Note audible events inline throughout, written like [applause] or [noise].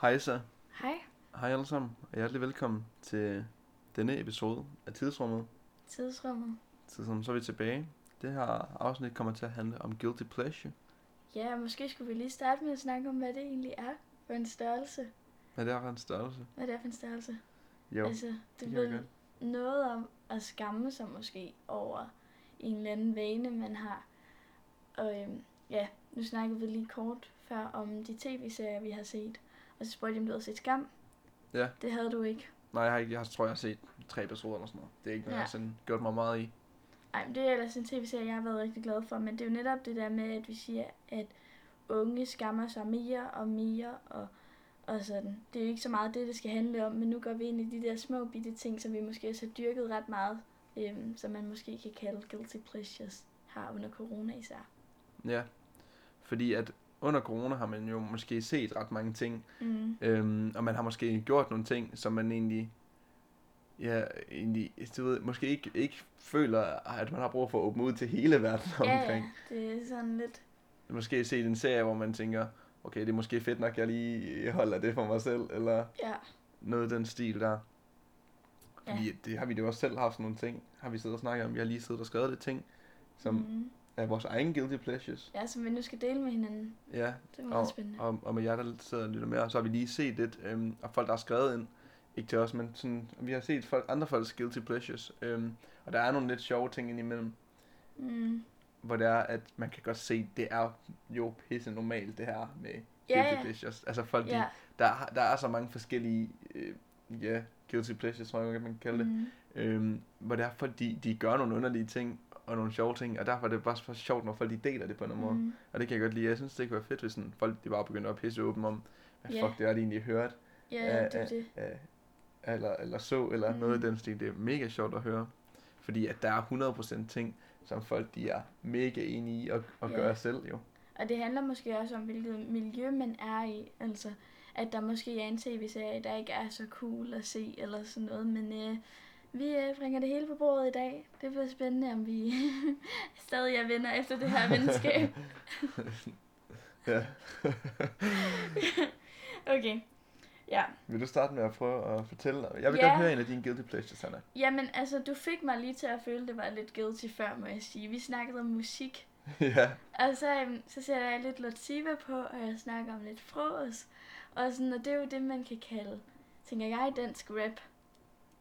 Hej så. Hej, Hej alle sammen, og hjertelig velkommen til denne episode af Tidsrummet. tidsrummet. Tidsrummet, så er vi tilbage. Det her afsnit kommer til at handle om guilty pleasure. Ja, måske skulle vi lige starte med at snakke om, hvad det egentlig er for en størrelse. Hvad det er for en størrelse? Hvad det er for en størrelse. Jo, altså, det det er godt. noget om at skamme sig måske over en eller anden vane, man har. Og øhm, ja, nu snakkede vi lige kort før om de tv-serier, vi har set. Og så spurgte jeg, om du havde set Skam. Ja. Det havde du ikke. Nej, jeg har ikke, jeg tror jeg har set tre episoder eller sådan noget. Det er ikke noget, Ja. jeg har sådan gjort mig meget i. Ej, men det er ellers en tv-serie, jeg har været rigtig glad for, men det er jo netop det der med, at vi siger, at unge skammer sig mere og mere, og, og sådan. Det er jo ikke så meget det, det skal handle om, men nu går vi ind i de der små bitte ting, som vi måske også har dyrket ret meget, øhm, som man måske kan kalde guilty pleasures, har under corona især. Ja, fordi at under corona har man jo måske set ret mange ting, Mm. øhm, og man har måske gjort nogle ting, som man egentlig, ja, egentlig, du ved, måske ikke, ikke føler, at man har brug for at åbne ud til hele verden Ja, omkring. ja, det er sådan lidt, måske set en serie, hvor man tænker, okay, det er måske fedt nok, jeg lige holder det for mig selv, eller ja, noget af den stil der. Ja. Fordi det har vi jo også selv haft sådan nogle ting, har vi siddet og snakket om. Vi har lige siddet og skrevet lidt ting, som mm. Er vores egen guilty pleasures. ja, som vi nu skal dele med hinanden. Ja, Det er meget og, spændende. og, og med jer, der sidder og lytter med, og så har vi lige set lidt, øhm, og folk, der har skrevet ind, ikke til os, men sådan, vi har set folk, andre folks guilty pleasures, øhm, og der er nogle lidt sjove ting indimellem, Mm. hvor det er, at man kan godt se, det er jo pisse normalt, det her med Ja, guilty pleasures. Altså folk, de, Ja, der, er- der er så mange forskellige, øh, ja, guilty pleasures, tror jeg, man kan kalde det. mm. Øhm, hvor det er, fordi de gør nogle underlige ting, og nogle sjove ting, og derfor er det bare så sjovt, når folk de deler det på en måde. Mm. Og det kan jeg godt lide. Jeg synes, det kunne være fedt, hvis sådan, folk de bare begynder at pisse åben om, hvad Ja. fuck det er, de egentlig hørt, Ja, Ja, det er det. eller, eller så, eller Mm. noget af den stil. Det er mega sjovt at høre. Fordi at der er 100% ting, som folk de er mega enige i at, at Ja. gøre selv, jo. Og det handler måske også om, hvilket miljø man er i. Altså, at der måske er en tv-serie, der ikke er så cool at se, eller sådan noget. Men øh, vi øh, bringer det hele på bordet i dag. Det bliver spændende, om vi [laughs] stadig er venner efter det her venskab. ja. [laughs] Okay. Ja. Vil du starte med at prøve at fortælle? Jeg vil Ja. godt høre en af dine guilty pleasures, Hanna. Jamen, altså, du fik mig lige til at føle, det var lidt guilty før, må jeg sige. Vi snakkede om musik. [laughs] ja. Og så, øhm, så sætter jeg lidt Lotsiva på, og jeg snakker om lidt fros. Og, sådan, og det er jo det, man kan kalde, tænker jeg, dansk rap.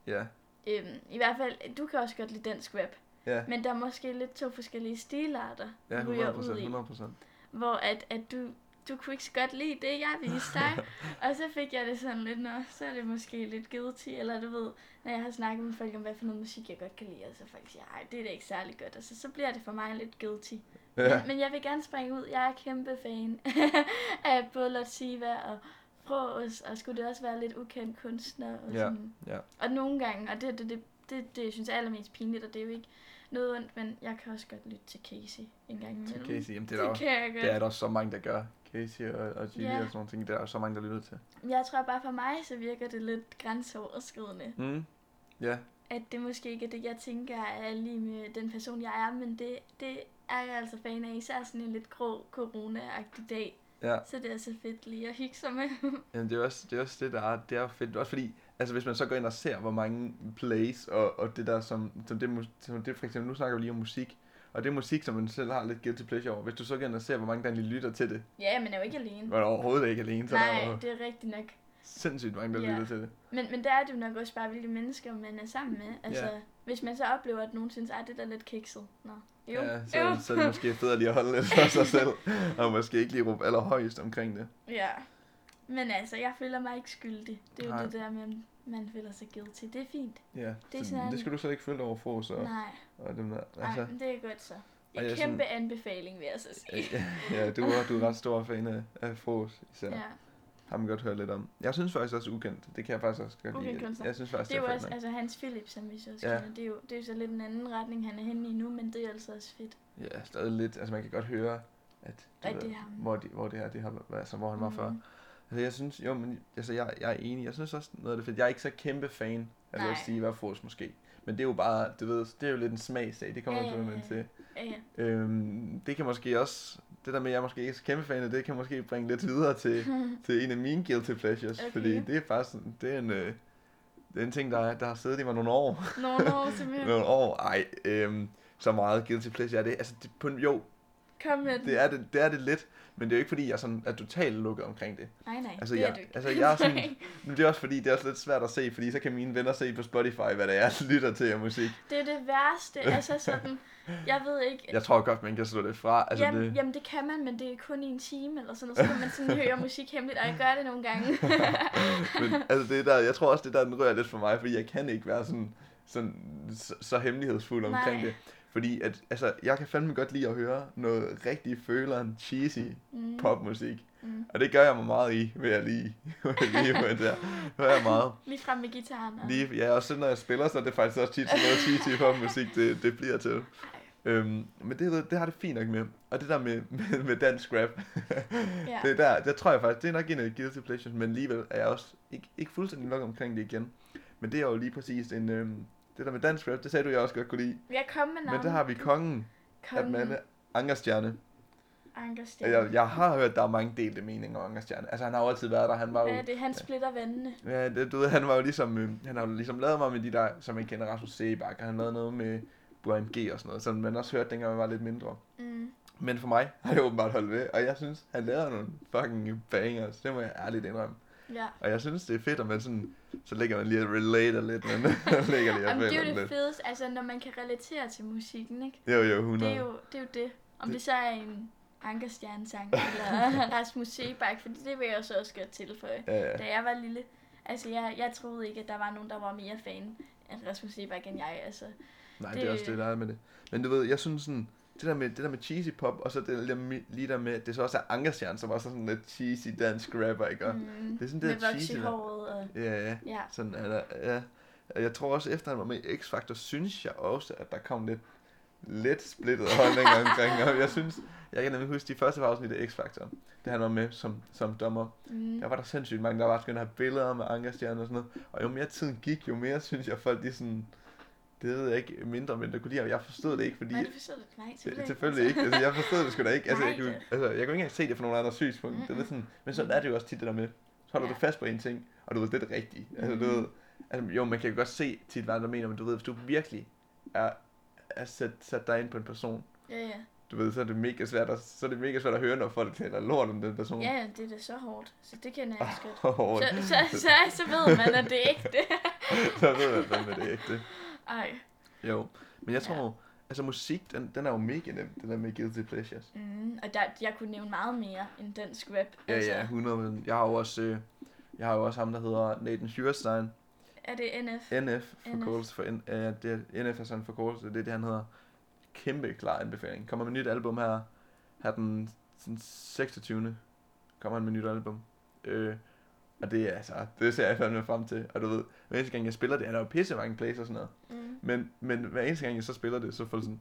Ja. Øhm, I hvert fald, du kan også godt lide dansk rap. Ja. Men der er måske lidt to forskellige stilarter, Ja, du ryger 100%. ud i. 100%. Hvor at, at du, du kunne ikke så godt lide det, jeg viste dig. [laughs] og så fik jeg det sådan lidt, nå, så er det måske lidt guilty. Eller du ved, når jeg har snakket med folk om, hvad for noget musik jeg godt kan lide. Og så folk siger, ej, det er da ikke særlig godt. Og så, så bliver det for mig lidt guilty. Ja. Men, men jeg vil gerne springe ud. Jeg er kæmpe fan [laughs] af både Lotsiva og Fros, og skulle det også være lidt ukendt kunstner. Og, Ja. sådan. Ja. og nogle gange, og det, det, det, det, det synes jeg er allermest pinligt, og det er jo ikke noget ondt, men jeg kan også godt lytte til Casey en gang imellem. Til Casey, jamen det er, der, det også, kan jeg godt. det er der også så mange, der gør. Casey og, og Gilly Ja. og sådan nogle ting, det er der så mange, der lytter til. Jeg tror bare for mig, så virker det lidt grænseoverskridende. Mm. Ja, At det måske ikke er det, jeg tænker er lige med den person, jeg er, men det, det er jeg altså fan af. Især sådan en lidt grå corona-agtig dag. Ja. Så det er så fedt lige at hygge sig med. [laughs] Jamen, det er også det, er også det der er, det er fedt. Også fordi, altså hvis man så går ind og ser, hvor mange plays, og, og det der som, som det, som det for eksempel, nu snakker vi lige om musik, og det er musik, som man selv har lidt guilty pleasure over. Hvis du så går ind og ser, hvor mange der egentlig lytter til det, ja, men er jo ikke alene. var der overhovedet ikke alene, så der er Nej, det er rigtigt nok. sindssygt mange, der Ja. lytter til det. Men, men der er det jo nok også bare, hvilke mennesker man er sammen med. Altså, Ja. Hvis man så oplever, at nogen synes, at det er lidt kikset. Nå, jo, Ja, jo. så, så er det måske federe lige at holde lidt for sig selv, [laughs] og måske ikke lige råbe allerhøjest omkring det. ja. Men altså, jeg føler mig ikke skyldig. Det er jo Nej. det der med, at man føler sig guilty. Det er fint. Ja, Det er så, sådan- det skal du så ikke føle over for, så. Nej, Og dem der, nej, altså, men det er godt så. En kæmpe anbefaling, vil jeg så sige. ja, du er, du er ret stor fan af, af Fros, især. Ja. Har man godt hørt lidt om. Jeg synes faktisk også ukendt. Det kan jeg faktisk også godt Ukendt lide. kunstner. Jeg synes faktisk, Det er jo også, altså Hans Philip, som vi så også Ja. kender, det er, jo, det er jo så lidt en anden retning, han er henne i nu, men det er altså også fedt. Ja, stadig lidt. Altså man kan godt høre, at At det er hvor, de, hvor det her, det har, været- altså, hvor han var Mhm. før. Altså jeg synes, jo, men altså, jeg, jeg er enig. Jeg synes også noget af det fedt. Jeg er ikke så kæmpe fan af Nej. at sige, hvad Fros måske. Men det er jo bare, du ved, det er jo lidt en smagssag. Det kommer Ja, ja, ja, ja, ja. til. Ja, ja. Øhm, det kan måske også det der med, at jeg måske ikke er så kæmpe fan af, det kan måske bringe lidt videre til, [laughs] til en af mine guilty pleasures. Okay. Fordi det er faktisk sådan- det er en, øh, det er en ting, der, er- der har siddet i mig nogle år. Nogle år simpelthen. [laughs] nogle år. Ej, øhm, så meget guilty pleasure er det. Altså, det, på, jo, Kom med den. det er det, det er det lidt. Men det er jo ikke fordi, jeg sådan er totalt lukket omkring det. Nej, nej, Altså, det jeg, er du ikke. altså, jeg er sådan, men det er også fordi, det er også lidt svært at se, fordi så kan mine venner se på Spotify, hvad det er, jeg [laughs] lytter til af musik. Det er det værste. Altså sådan, jeg ved ikke... Jeg tror godt, man kan slå det fra. Altså, jamen, det, jamen, det kan man, men det er kun i en time eller sådan noget. Så kan man sådan høre musik hemmeligt, og jeg gør det nogle gange. [laughs] men, altså, det er der, jeg tror også, det er der, den rører lidt for mig, fordi jeg kan ikke være sådan, sådan så, så hemmelighedsfuld omkring Nej. det. Fordi at, altså, jeg kan fandme godt lide at høre noget rigtig føleren, cheesy Mm. popmusik. Mm. Og det gør jeg mig meget i, vil jeg lige, [laughs] vil jeg lige på der. Det hører jeg meget. Lige frem med gitaren. Og... Lige, ja, også når jeg spiller, så er det faktisk også tit sådan noget cheesy popmusik, det, det bliver til. Øhm, men det, det har det fint nok med. Og det der med, med, med dansk rap, Ja. [laughs] det der, der tror jeg faktisk, det er nok en af guilty pleasures, men alligevel er jeg også ikke, ikke fuldstændig nok omkring det igen. Men det er jo lige præcis en, øhm, det der med dansk rap, det sagde du, jeg også godt kunne lide. Jeg kom med navnet. Men der har vi kongen, at Kongen. man Angerstjerne. Ankerstjerne. Jeg, jeg har hørt, der er mange delte meninger om Angerstjerne. Altså han har jo altid været der, han var jo... Ja, det han splitter vandene. Ja, det, du ved, han var jo ligesom, øh, han har jo ligesom lavet mig med de der, som man kender, Rasmus Sebak, og han lavede noget med Brian G og sådan noget, som man også hørte, dengang man var lidt mindre. Mm. Men for mig har det åbenbart holdt ved, og jeg synes, han lavede nogle fucking bangers, det må jeg ærligt indrømme. Ja. Og jeg synes, det er fedt, at man sådan, så lægger man lige og relater lidt, men [laughs] lægger lige og Jamen, det er jo det lidt. fedeste, altså når man kan relatere til musikken, ikke? Jo, jo, 100. Det er jo det. Er jo det. Om Det- det så er en Ankerstjerne-sang, eller [laughs] Rasmus Sebak, for det vil jeg så også godt tilføje. Ja, ja. Da jeg var lille, altså jeg, jeg troede ikke, at der var nogen, der var mere fan af Rasmus Sebak end jeg, altså. Nej, Det- det er også det, der er med det. Men du ved, jeg synes sådan, det der med, det der med cheesy pop, og så det der lige der med, at det så også er Angerstjern, som også er sådan lidt cheesy dansk rapper, ikke? Og Mm, det er sådan det der cheesy håret, og Ja, ja. ja. Sådan er der, ja. Og Jeg tror også, efter han var med i X-Factor, synes jeg også, at der kom lidt, lidt splittet holdninger [laughs] omkring. Og jeg synes, jeg kan nemlig huske de første par afsnit af X-Factor, det han var med som, som dommer. Mm. Der var der sindssygt mange, der var begyndt at have billeder med Ankerstjerne og sådan noget. Og jo mere tiden gik, jo mere synes jeg, folk de sådan, det ved jeg ikke, mindre, men det kunne lide, og jeg forstod det ikke, fordi... Nej, du forstod det. Nej, Det, selvfølgelig, selvfølgelig ikke. Altså, jeg forstod det sgu da ikke. Altså, jeg, kunne, det- altså, jeg kunne ikke engang se det fra nogen andres synspunkt. Det er lidt sådan, men sådan er det jo også tit det der med. Så holder Ja. du fast på en ting, og du ved, det er det rigtige. Altså, du Mhm. ved, altså, jo, man kan jo godt se tit, hvad andre mener, men du ved, hvis du virkelig er, er sat, sat dig ind på en person, Ja, ja. du ved, så er det mega svært at, så er det mega svært at høre, når folk taler lort om den person. Ja, ja, det er da så hårdt. Så det kender jeg godt. [laughs] Hårdt. Så, så, så, så ved man, at det er ægte. [laughs] så ved man, hvad det er ægte. Ej. Jo, men jeg tror, Ja. altså musik, den, den er jo mega nem, den der med guilty pleasures. Mm, og der, jeg kunne nævne meget mere end dansk rap. Ja, ja, 100 men Jeg har jo også, øh, jeg har jo også ham, der hedder Nathan Feuerstein. Er det NF? NF forkortelse for N, øh, det, er- NF er sådan en forkortelse, det er det, han hedder. Kæmpe klar anbefaling. Kommer med et nyt album her, her den, den 26. Kommer han med et nyt album. Øh, og det er altså, det ser jeg fandme frem til. Og du ved, hver eneste gang jeg spiller det, er jo pisse mange plays og sådan noget. Mm. Men, men hver eneste gang jeg så spiller det, så får sådan,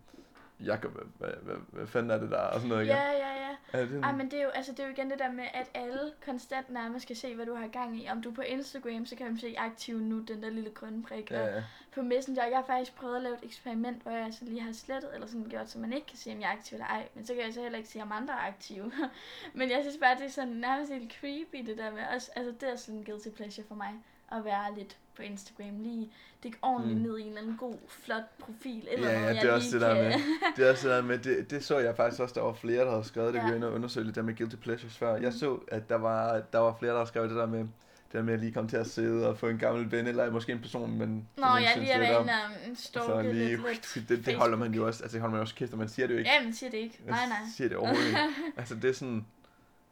Jakob, hvad, hvad, hvad, hvad fanden er det der? Og sådan noget, ikke? Ja, ja, ja. Er det sådan, Ej, men det er, jo, altså, det er jo igen det der med, at alle konstant nærmest skal se, hvad du har gang i. Om du er på Instagram, så kan man se aktiv nu, den der lille grønne prik. Ja, ja. på Messenger, jeg har faktisk prøvet at lave et eksperiment, hvor jeg altså lige har slettet, eller sådan gjort, så man ikke kan se, om jeg er aktiv eller ej. Men så kan jeg så heller ikke se, om andre er aktive. [laughs] men jeg synes bare, det er sådan nærmest helt creepy, det der med. Også, altså, det er sådan en guilty pleasure for mig, at være lidt på Instagram. Lige dykke ordentligt Mm. mm. ned i en eller anden god, flot profil. Eller Ja, noget, ja, jeg det er også det der kan... med, det er også det der med, det, det så jeg faktisk også, der var flere, der havde skrevet det, Ja. vi var inde og undersøge lidt der med Guilty Pleasures før. Jeg Mhm. så, at der var, der var flere, der skrev det der med, det der med at lige komme til at sidde og få en gammel ven, eller måske en person, men Nå, jeg lige er om. inde og Så lige, [laughs] lidt, det, det holder man jo også, altså det holder man jo også kæft, og man siger det jo ikke. Ja, men siger det ikke. Nej, nej. Jeg siger det overhovedet ikke. [laughs] Altså det er sådan,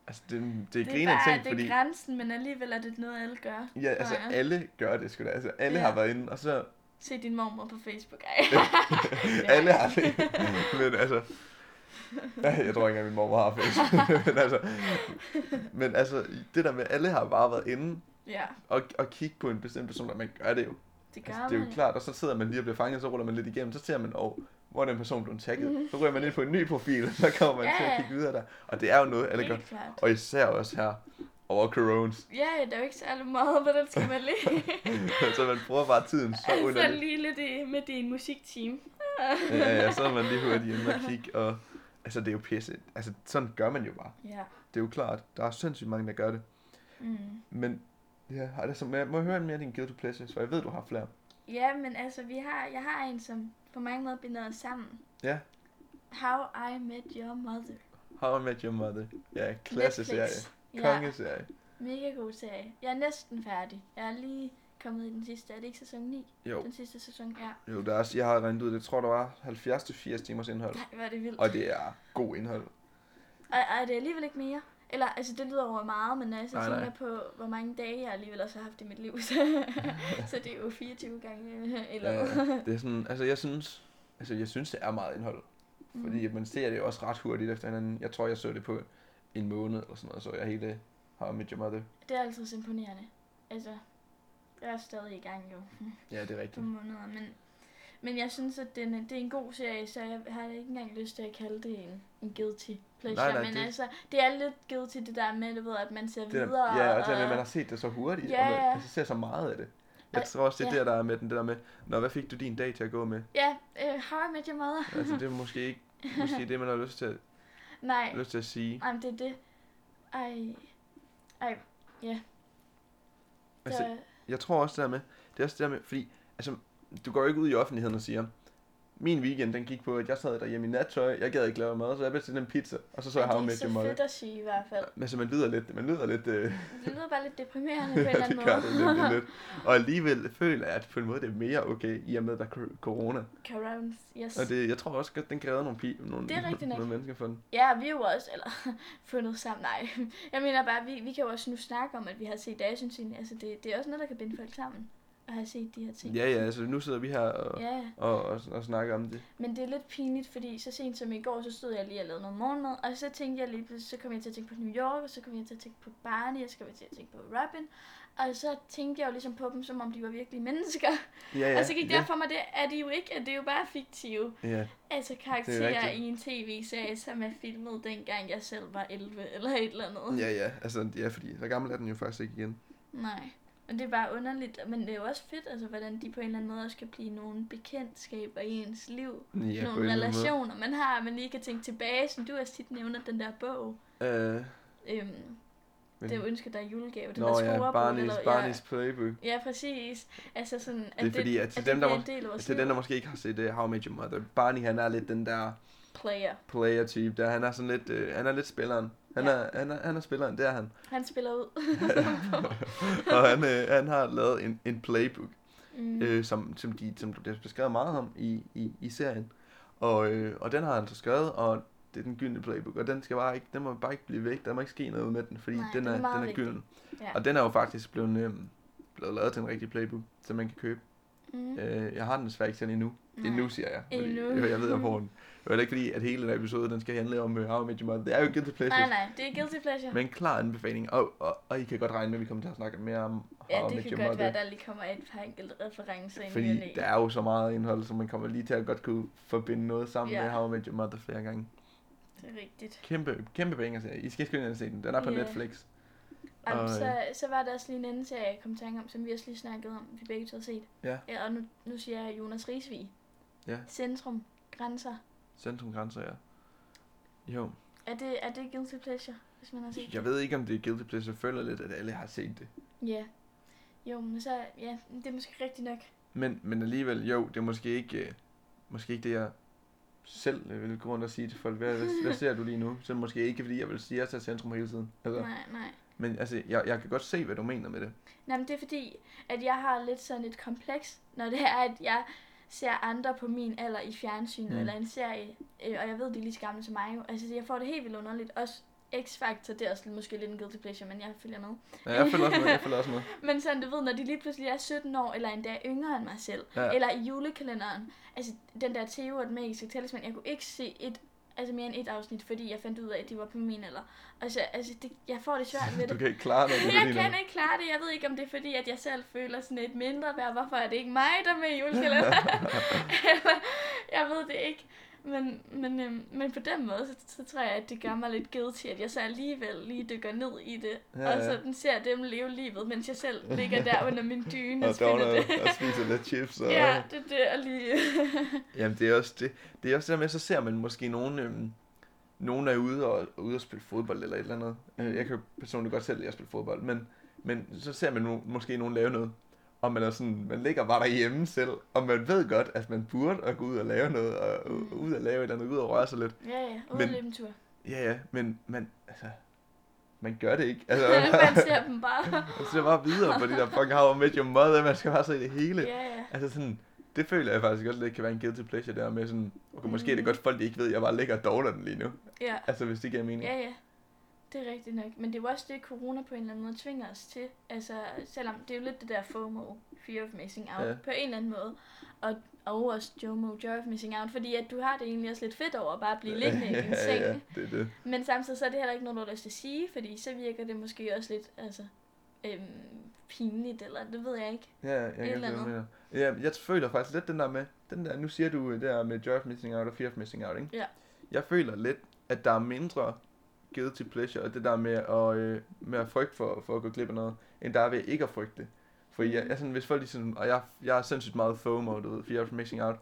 altså det, det er Det er griner ting, det fordi, er grænsen, men alligevel er det noget, alle gør. ja, altså alle gør det sgu da, altså alle Ja. har været inde, og så, Se din mormor på Facebook. Ej. [laughs] [laughs] alle har det, men altså, ja, jeg tror ikke engang, min mor har Facebook, [laughs] men altså, men altså, det der med, alle har bare været inde, ja, og, og kigge på en bestemt person, og man gør det jo. det gør Altså, det er man. jo klart, og så sidder man lige og bliver fanget, så ruller man lidt igennem, så ser man, åh, hvor er den person blevet tagget? Så ryger man ind på en ny profil, så kommer man Ja, til at kigge videre der. Og det er jo noget, alle gør. Helt klart. Og især også her over coronas. Ja, der er jo ikke særlig meget, hvordan skal man lige? [laughs] så man bruger bare tiden så [laughs] så underligt. lige lidt i, i en musikteam. Ja, ja, så er man lige hurtigt inde og kigge. Og, altså det er jo pisse. Altså sådan gør man jo bare. Ja. Det er jo klart. Der er sindssygt mange, der gør det. Mm. Men ja, har det så, må jeg, må jeg høre mere af din guilty pleasures, for jeg ved, du har flere. Ja, men altså, vi har, jeg har en, som på mange måder binder os sammen. Ja. How I Met Your Mother. How I Met Your Mother. Ja, klasse serie. Ja, Kongeserie. mega god serie. Jeg er næsten færdig. Jeg er lige kommet i den sidste. Er det ikke sæson 9? Jo, Den sidste sæson, ja. jo der er, jeg har regnet ud, det tror der var 70-80 timers indhold. Nej, hvor er det vildt. Og det er god indhold. Og, og er det alligevel ikke mere? Eller, altså det lyder over meget, men når jeg så Nej, tænker nej. på, hvor mange dage jeg alligevel også har haft i mit liv, [laughs] så, så det er jo 24 gange [laughs] eller Ja, det er sådan, altså jeg synes, altså jeg synes, det er meget indhold. Fordi at man ser det også ret hurtigt efter hinanden. Jeg tror, jeg så det på en måned eller sådan noget, så jeg hele I Met Your Mother. Det er altid så imponerende. Altså, jeg er stadig i gang jo [laughs] Ja, det er på rigtigt. måneder, men, men jeg synes, at den, det er en god serie, så jeg har ikke engang lyst til at kalde det en, en guilty pleasure. Nej, nej, men det- altså, det er lidt guilty det der med, du ved, at man ser Det er, videre. ja, og det der med, at man har set det så hurtigt, Ja, og man altså, ser så meget af det. Jeg Og- tror også, det er ja. der, der er med den, det der med, Nå, hvad fik du din dag til at gå med? Ja, How I Met Your Mother. [laughs] Altså, det er måske ikke måske det, man har lyst til, at, [laughs] Nej, lyst til at sige. Ej, men det er det. Ej, ej, ja. Altså, Så, jeg tror også det der med, det er også det der med, fordi, altså, du går jo ikke ud i offentligheden og siger, min weekend, den gik på, at jeg sad derhjemme i nattøj, jeg gad ikke lave mad, så jeg bestilte en pizza, og så så jeg How I det er Met så fedt at sige i hvert fald. Men så man lyder lidt, man lyder lidt, øh, Det lyder bare lidt deprimerende [laughs] på en eller det anden gør måde. det lidt, lidt, [laughs] lidt. Og alligevel føler jeg, at på en måde det er mere okay, i og med, at der er cor- corona. Corons, yes. Og det, jeg tror også, at den redde nogle, pi- nogle, Det er rigtigt nogle mennesker for den. Ja, vi er jo også, eller [laughs] fundet sammen, nej. Jeg mener bare, vi, vi kan jo også nu snakke om, at vi har set det, synes egentlig, altså det, det er også noget, der kan binde folk sammen. At have set de her ting. Ja, ja, altså nu sidder vi her og, Ja, og, og, og snakker om det. men det er lidt pinligt, fordi så sent som i går, så stod jeg lige og lavede noget morgenmad, og så tænkte jeg lige så kom jeg til at tænke på New York, og så kom jeg til at tænke på Barney, og så kom jeg til at tænke på Robin, og så tænkte jeg jo ligesom på dem, som om de var virkelige mennesker. Ja, Ja, [laughs] og så gik det ja, for mig, det er de jo ikke, at det er jo bare fiktive. ja, Altså karakterer er i en tv-serie, som er filmet dengang jeg selv var 11 eller et eller andet. ja, ja, altså, ja, fordi så gammel er den jo faktisk ikke igen. Nej. Men det er bare underligt, men det er jo også fedt, altså hvordan de på en eller anden måde også kan blive nogle bekendtskaber i ens liv. Ja, nogle relationer, man har, man lige kan tænke tilbage, som du også tit nævner, den der bog. Øh, Øhm, men, det er jo ønsket dig julegave, den Nå der ja, Barney's, eller, Barney's Playbook. ja, ja, præcis. Altså sådan, at Det er fordi, at til at dem, der bliver må- en del af vores Til den, der måske ikke har set uh, How I Met Your Mother, Barney han er lidt den der player. player-type, der han er sådan lidt, uh, han er lidt spilleren. Han, Ja. er, han, er, han er spilleren, det er han. Han spiller ud. [laughs] [laughs] og han, øh, han har lavet en, en playbook, mm. øh, som, som, de, som der er beskrevet meget om i, i, i serien. Og, øh, og den har han så skrevet, og det er den gyldne playbook, og den, skal bare ikke, den må bare ikke blive væk, der må ikke ske noget med den, fordi Nej, den den er er, meget den er gylden. Ja. Og den er jo faktisk blevet, øh, blevet lavet til en rigtig playbook, som man kan købe. Mm. Øh, jeg har den desværre ikke til endnu. Nej. Endnu, siger jeg. Fordi, Endnu. Jeg, ved, jeg får den. Det er ikke fordi, at hele den episode, den skal handle om uh, How I Met Your Mother. Det er jo guilty pleasures. Nej, nej, det er guilty pleasure. Men en klar anbefaling. Og, og, og I kan godt regne med, at vi kommer til at snakke mere om ja, How I det Met kan Your godt Mother. være, der lige kommer et par enkelte referencer ind i Fordi og næ. der er jo så meget indhold, så man kommer lige til at godt kunne forbinde noget sammen Ja. med How I Met Your Mother flere gange. Det er rigtigt. Kæmpe, kæmpe banger serie. I skal skynde jer se den. Den er på Ja. Netflix. Um, Og, så, så var der også lige en anden serie, jeg kom i tanke om, som vi også lige snakkede om, vi begge to har set. Ja. ja og nu, nu siger jeg Jonas Risvig. Ja. Centrum, grænser. Centrum Grænser, ja. Jo. Er det, er det guilty pleasure, hvis man har set Jeg ved ikke, om det er guilty pleasure. Jeg føler lidt, at alle har set det. det? Ja. Jo, men så, ja, det er måske rigtigt nok. Men, men alligevel, jo, det er måske ikke, øh, måske ikke det, jeg selv øh, vil gå rundt og sige til folk. Hvad, hvad, hvad ser du lige nu? Så det måske ikke, fordi jeg vil sige, at jeg tager centrum hele tiden. Altså, Nej, nej. men altså, jeg, jeg kan godt se, hvad du mener med det. Nej, men det er fordi, at jeg har lidt sådan et kompleks, når det er, at jeg ser andre på min alder i fjernsynet Mm. eller en serie, øh, og jeg ved, de er lige så gamle som mig. Altså, jeg får det helt vildt underligt. Også X-Factor, det er også måske lidt en guilty pleasure, men jeg følger med. Ja, jeg følger også med, jeg følger også med. [laughs] Men sådan, du ved, når de lige pludselig er 17 år, eller endda yngre end mig selv, ja. eller i julekalenderen, altså den der Theo og den magiske talisman, jeg kunne ikke se et, altså mere end et afsnit, fordi jeg fandt ud af, at de var på min alder. Og så, altså, det, jeg får det svært [laughs] Du det. kan ikke klare det. Jeg kan ikke klare det. Jeg ved ikke, om det er fordi, at jeg selv føler sådan et mindre værd. Hvorfor er det ikke mig, der er med i julekalenderen? [laughs] Eller, jeg ved det ikke. Men, men, øhm, men på den måde, så, så tror jeg, at det gør mig lidt guilty, at jeg så alligevel lige dykker ned i det. Ja, Ja, og ja. så den ser dem leve livet, mens jeg selv ligger der [laughs] under min dyne og, Og spiller det. og spiser lidt chips. Og, ja, det er det, og lige... [laughs] Jamen, det er også det. Det er også det der med, så ser man måske nogen, øhm, nogen er ude og, ude og spille fodbold eller et eller andet. Øh, Jeg kan jo personligt godt selv lide at spille fodbold, men, men så ser man nu, måske nogen lave noget, og man er sådan, man ligger bare derhjemme selv, og man ved godt, at man burde at gå ud og lave noget, og Mm. ud og lave et eller andet, ud og røre sig lidt. Ja, ja, ud Men- løbe en tur. Ja, ja, men man, altså, man gør det ikke. [laughs] Altså, Man ser dem bare. [laughs] man ser bare videre på de der fucking How I Met Your Mother, man skal bare se det hele. Ja, ja. Altså sådan, det føler jeg faktisk godt lidt kan være en guilty pleasure der med sådan, okay, måske er det Mhm. godt folk, de ikke ved, at jeg bare ligger og dogler den lige nu. Ja, Altså, hvis det giver mening. ja, ja. Det er rigtigt nok. Men det er jo også det, corona på en eller anden måde tvinger os til. Altså, selvom det er jo lidt det der FOMO, Fear of Missing Out, Ja. ja. på en eller anden måde. Og, og også JOMO, Joy of Missing Out, fordi at du har det egentlig også lidt fedt over at bare blive liggende i [laughs] din ja, seng. ja, det er det. Men samtidig så er det heller ikke noget, du har lyst til at sige, fordi så virker det måske også lidt, altså, øhm, pinligt, eller det ved jeg ikke. Ja, jeg kan eller andet. mener. Ja, jeg føler faktisk lidt den der med, den der, nu siger du der med joy of missing out og fear of missing out, ikke? Ja. Jeg føler lidt, at der er mindre guilty pleasure, og det der med at, øh, med at frygte for, for at gå glip af noget, end der er ved ikke at frygte det. For jeg, Mhm. jeg, sådan, hvis folk sådan, og jeg, jeg er sindssygt meget FOMO, du ved, fear of missing out,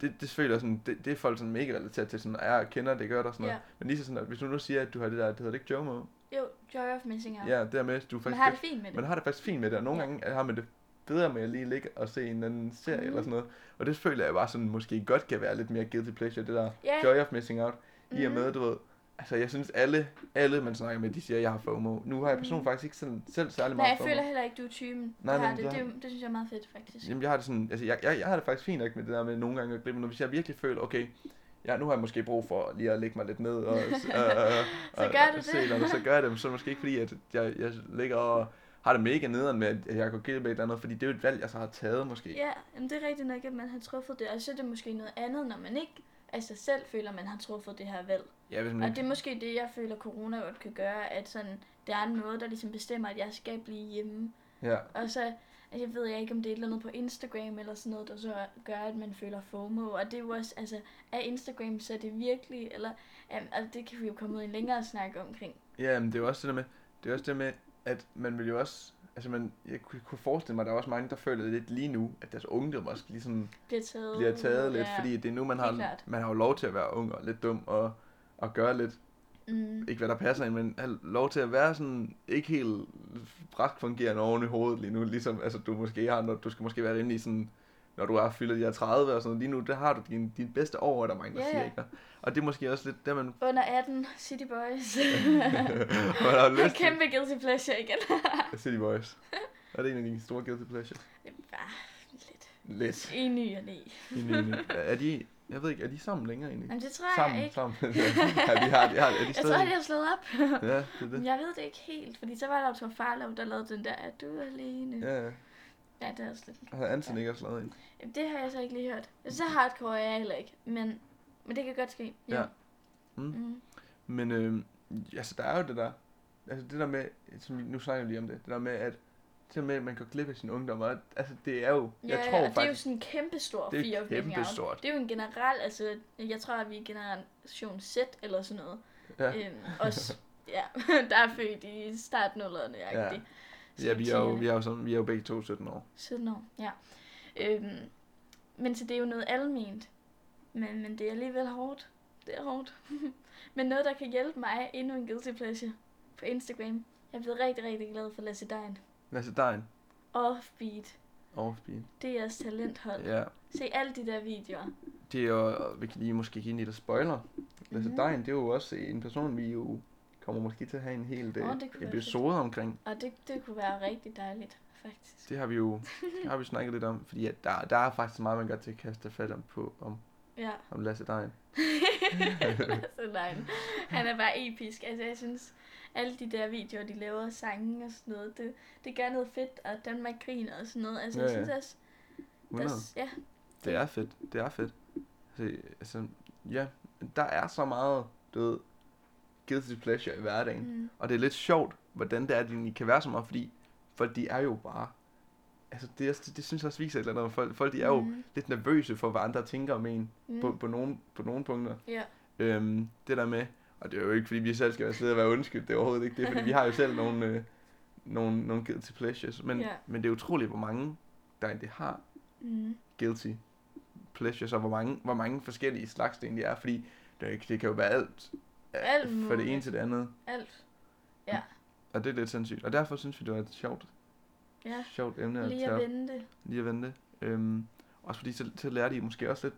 det, det føler sådan, det, det er folk sådan mega relateret til, sådan, jeg kender det godt og sådan noget. Ja. Men lige så sådan, at hvis du nu siger, at du har det der, det hedder det ikke JOMO? Jo, Joy of Missing Out. Ja, det der med, at du Man faktisk har det fint med det. man har det faktisk fint med det, og nogle Ja. gange har man det bedre med at lige ligge og se en anden serie Mhm. eller sådan noget. Og det føler jeg bare sådan, måske godt kan være lidt mere guilty pleasure, det der Ja. joy of missing out. I og Mhm. med, du ved, altså jeg synes alle, alle man snakker med, de siger, at jeg har FOMO. Nu har jeg personligt Mhm. faktisk ikke sådan, selv særlig Nej, meget jeg FOMO. føler heller ikke, du er typen. Nej, Nej, nej, det, det det, det, synes jeg er meget fedt, faktisk. Jamen jeg har det sådan, altså jeg, jeg, jeg har det faktisk fint nok med det der med nogle gange at glemme, når hvis jeg virkelig føler, okay, ja, nu har jeg måske brug for lige at lægge mig lidt ned og, øh, [laughs] Så gør du se det. noget, så gør jeg det, men så måske ikke fordi, at jeg, jeg ligger og har det mega nederen med, at jeg går glip af et eller andet, fordi det er jo et valg, jeg så har taget måske. Ja, men det er rigtigt nok, at man har truffet det. Og så er det måske noget andet, når man ikke altså selv føler, at man har truffet det her valg. Ja, hvis man Og ikke... det er måske det, jeg føler, corona godt kan gøre, at sådan, der er noget, der ligesom bestemmer, at jeg skal blive hjemme. Ja, Og så, altså, jeg ved jeg ikke, om det er et eller andet på Instagram eller sådan noget, der så gør, at man føler FOMO. Og det er jo også, altså, er Instagram så det virkelig, eller, um, altså, det kan vi jo komme ud i en længere snak omkring. ja men det er jo også det der med, det er også det med, at man vil jo også, altså man, jeg kunne, forestille mig, at der er også mange, der føler lidt lige nu, at deres ungdom også ligesom Bliver taget. bliver taget lidt, ja. fordi det er nu, man har, man har jo lov til at være ung og lidt dum og, og gøre lidt, Mm. ikke hvad der passer ind, men have lov til at være sådan, ikke helt rask fungerende oven i hovedet lige nu, ligesom, altså du måske har, når, du skal måske være rimelig sådan, når du er fyldt her 30 og sådan noget, lige nu, der har du din, din bedste år, er der mange, der Ja, siger, ikke? Og det er måske også lidt, der man, Under 18, City Boys. [laughs] [laughs] man har lyst til, Kæmpe guilty pleasure igen. [laughs] City Boys. Er det en af dine store guilty er bare lidt. Lidt. I ny og næ. I ny, ny. Er de, jeg ved ikke, er de sammen længere egentlig? Men det tror jeg Sammen, ikke. sammen. [laughs] ja, de har, de har, er de [laughs] Jeg tror, de har slået op. Ja, det er Men det. jeg ved det ikke helt, fordi så var der jo Tom Farlov, der lavede den der, at du er alene. Ja, Ja, ja. ja det er også lidt. Har Anton ikke også lavet en? Jamen, det har jeg så ikke lige hørt. Så hardcore er jeg heller ikke, men, men det kan godt ske. Ja. Mm. Mm. Mm. Men øh, altså, der er jo det der, altså det der med, som nu snakker vi lige om det, det der med, at med, at man går glip af sin ungdom, og altså det er jo, Ja, jeg tror og det er jo faktisk, sådan en kæmpe stor det er out. kæmpestort. Det er jo en generel, altså, jeg tror, at vi er generation Z eller sådan noget. Ja. Øhm, også, [laughs] ja, [laughs] der er født i startnullerne, Ja. ja. ja, vi er jo, vi er jo, sådan, vi er jo begge to 17 år. 17 år, ja. Øhm, men så det er jo noget alment. Men, men det er alligevel hårdt. Det er hårdt. [laughs] men noget, der kan hjælpe mig, endnu en guilty pleasure på Instagram. Jeg er blevet rigtig, rigtig glad for Lasse Dein. Lasse Dein, Offbeat. Offbeat. Det er jeres talenthold. Ja, Se alle de der videoer. det er jo, vi kan lige måske give en lille spoiler. Lasse Mhm. Dein, det er jo også en person, vi jo kommer måske til at have en hel være episode omkring. Og det, det kunne være rigtig dejligt, faktisk. Det har vi jo det har vi snakket lidt om, fordi at der, der er faktisk meget, man godt til at kaste fat om, på, om, Ja. om Lasse Dein. så nej. Han er bare episk. Altså, jeg synes, alle de der videoer, de laver sange og sådan noget, det, det gør noget fedt, og Danmark griner og sådan noget. Altså, Ja, jeg ja. synes også, 100. der, ja, Det er fedt. Det er fedt. Altså, altså, ja, der er så meget, du ved, guilty pleasure i hverdagen. mm, Og det er lidt sjovt, hvordan det er, at egentlig kan være så meget, fordi folk de er jo bare... Altså, det, det, det synes jeg også viser et eller andet. Folk, folk de er jo mm, lidt nervøse for, hvad andre tænker om en mm, på, på, nogle, på nogle punkter. ja, Øhm, det der med, og det er jo ikke, fordi vi selv skal være sidde og være undskyldt, det er overhovedet ikke det, fordi vi har jo selv nogle, øh, nogle, nogle guilty pleasures, men, Ja. men det er utroligt, hvor mange, der egentlig har mm, guilty pleasures, og hvor mange, hvor mange forskellige slags det egentlig er, fordi det, er ikke- det kan jo være alt Alt fra det muligt. ene til det andet. Alt. Og det er lidt sindssygt. Og derfor synes vi, det var et sjovt, Ja, sjovt emne at lige at vente. Lige at vente. Øhm, også fordi så, så lærer de måske også lidt.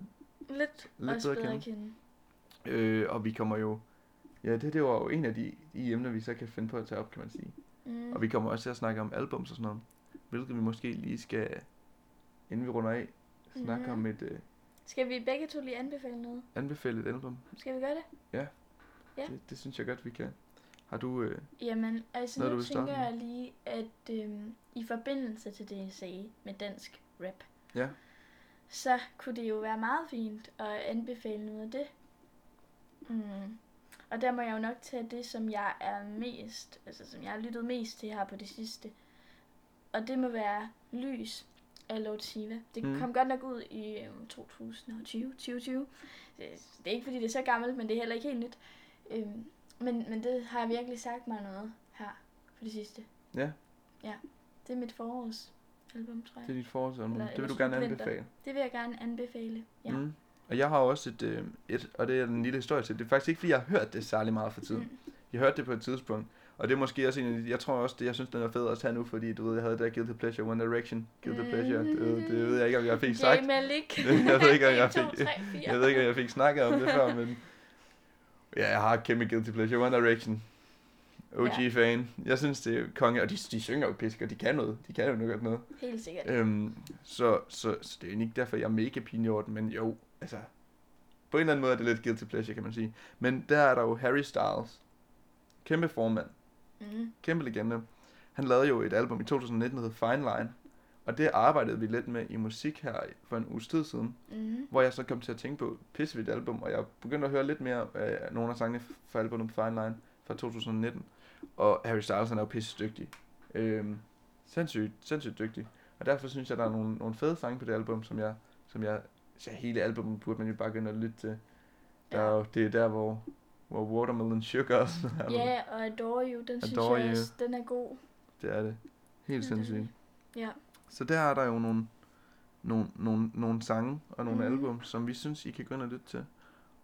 Lidt, Lidt bedre at at kende. Øh, og vi kommer jo... Ja, det, det var jo en af de, de emner, vi så kan finde på at tage op, kan man sige. Mm. Og vi kommer også til at snakke om albums og sådan noget. Hvilket vi måske lige skal, inden vi runder af, snakke Mhm. om et øh, Skal vi begge to lige anbefale noget? anbefalet album. Skal vi gøre det? Ja. Det, det synes jeg godt, vi kan. Har du... Øh, Jamen, altså Noget, du nu starte tænker med? jeg lige, at øhm, i forbindelse til det, jeg sagde med dansk rap, Ja. så kunne det jo være meget fint at anbefale noget af det. Mm. Og der må jeg jo nok tage det, som jeg er mest, altså som jeg har lyttet mest til her på det sidste. Og det må være Lys af Lord Siva. Det Mm. kom godt nok ud i øhm, 2020, 2020. Det, er ikke fordi det er så gammelt, men det er heller ikke helt nyt. Øhm, men, men det har virkelig sagt mig noget her på det sidste. Ja. Ja, det er mit forårsalbum, tror jeg. det er dit forårsalbum. Eller- Det vil du gerne anbefale. Det vil jeg gerne anbefale. Ja. Mm. Og jeg har også et, øh, et, og det er en lille historie til. Det er faktisk ikke, fordi jeg har hørt det særlig meget for tiden. Mm. Jeg hørte det på et tidspunkt. Og det er måske også en af de, jeg tror også, det, jeg synes, den er fed at tage nu, fordi du ved, jeg havde det der Guilty Pleasure, One Direction, Guilty Pleasure. Det, ved- det ved jeg ikke, om jeg fik sagt. Jay Malik. [laughs] Jeg ved ikke, om jeg 1, 2, fik- 3, 4. Jeg ved ikke, om jeg fik snakket om det før, men... Ja, jeg har kæmpe guilty pleasure. One Direction. OG-fan. Jeg synes, det er konge. Og de, de synger jo pisk, og de kan noget. De kan jo godt noget. Helt sikkert. Øhm, så, så, så det er ikke derfor, jeg er mega pinjort, men jo, altså... På en eller anden måde er det lidt guilty pleasure, kan man sige. Men der er der jo Harry Styles. Kæmpe formand. Mm. Kæmpe legende. Han lavede jo et album i 2019, der hed Fine Line. Og det arbejdede vi lidt med i musik her for en uges tid siden. Mm. Hvor jeg så kom til at tænke på pissevidt album, og jeg begyndte at høre lidt mere af nogle af sangene fra albumet Fine Line fra 2019. Og Harry Styles han er jo pisse dygtig. Øhm, sindssygt, sindssygt dygtig. Og derfor synes jeg, der er nogle, nogle fede sange på det album, som jeg, som jeg, så hele albumet burde man jo bare ind og lytte til. Der er jo, det er der, hvor, hvor Watermelon Sugar også er. Ja, og Adore You, den synes Adore jeg You. også, den er god. Det er det. Helt det. sindssygt. Ja. Så der er der jo nogle, nogle, nogle, nogle sange og nogle mm. album, som vi synes, I kan gå ind og lytte til.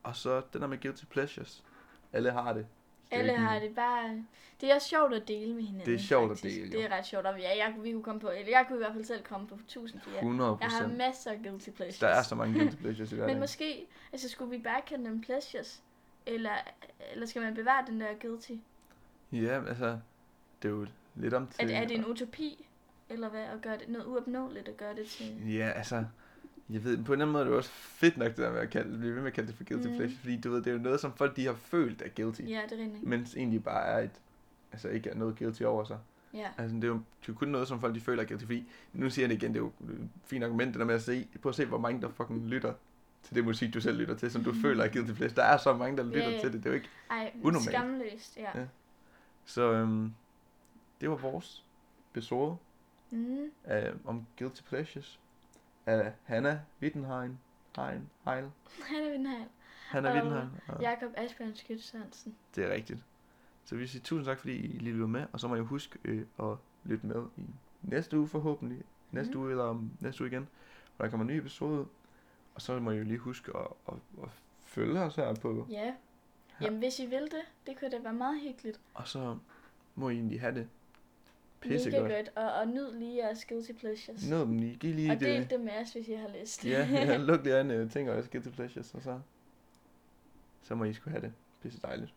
Og så den der med Guilty Pleasures. Alle har det. Er Alle har det bare... Det er også sjovt at dele med hinanden, Det er sjovt at faktisk. dele, jo. Det er ret sjovt, og ja, jeg, vi kunne komme på, eller jeg kunne i hvert fald selv komme på 1000 flere. 100 Jeg har masser af guilty pleasures. Der er så mange Guilty [laughs] Pleasures i Men måske, altså skulle vi bare kalde dem pleasures? Eller, eller skal man bevare den der guilty? Ja, altså, det er jo lidt om Er, til... er det en utopi? Eller hvad? At gøre det noget uopnåeligt at gøre det til... Ja, altså, jeg ved, på en eller anden måde er det også fedt nok det der med at kalde, blive ved med at kalde det for Guilty Mm. Pleasure, fordi du ved, det er jo noget, som folk de har følt er guilty, Ja, det er rigtigt. mens egentlig bare er et, altså ikke er noget guilty over sig. Ja. Altså, det er jo, det er kun noget, som folk de føler er guilty, fordi nu siger jeg det igen, det er jo et fint argument, det der med at se, prøv at se, hvor mange der fucking lytter til det musik, du selv lytter til, som du [laughs] føler er guilty pleasure. Der er så mange, der lytter ja. til det, det er jo ikke... Ej, Unormalt. skamløst, ja. Ja. Så øhm, det var vores episode Mm. af, om guilty pleasures af Hanna Wittenheim. Hein, Heil. Han den her. Hanna Og Wittenheim. Og Jakob Asbjørn Skytte Sørensen. det er rigtigt. Så vi vil sige tusind tak, fordi I lige lyttede med, og så må I huske øh, at lytte med i næste uge forhåbentlig. Næste Mhm. uge eller om næste uge igen, hvor der kommer en ny episode. Og så må I jo lige huske at, at, at følge os her på. Ja. Jamen, hvis I vil det, det kunne da være meget hyggeligt. Og så må I egentlig have det Mega pissegodt. godt. Og, og nyd lige jeres guilty pleasures. Nød dem lige. Giv lige og del det. det med os, hvis I har lyst. Ja, [laughs] ja, luk lige øjnene. Tænk også guilty pleasures. Og så, så må I sgu have det. Pisse dejligt.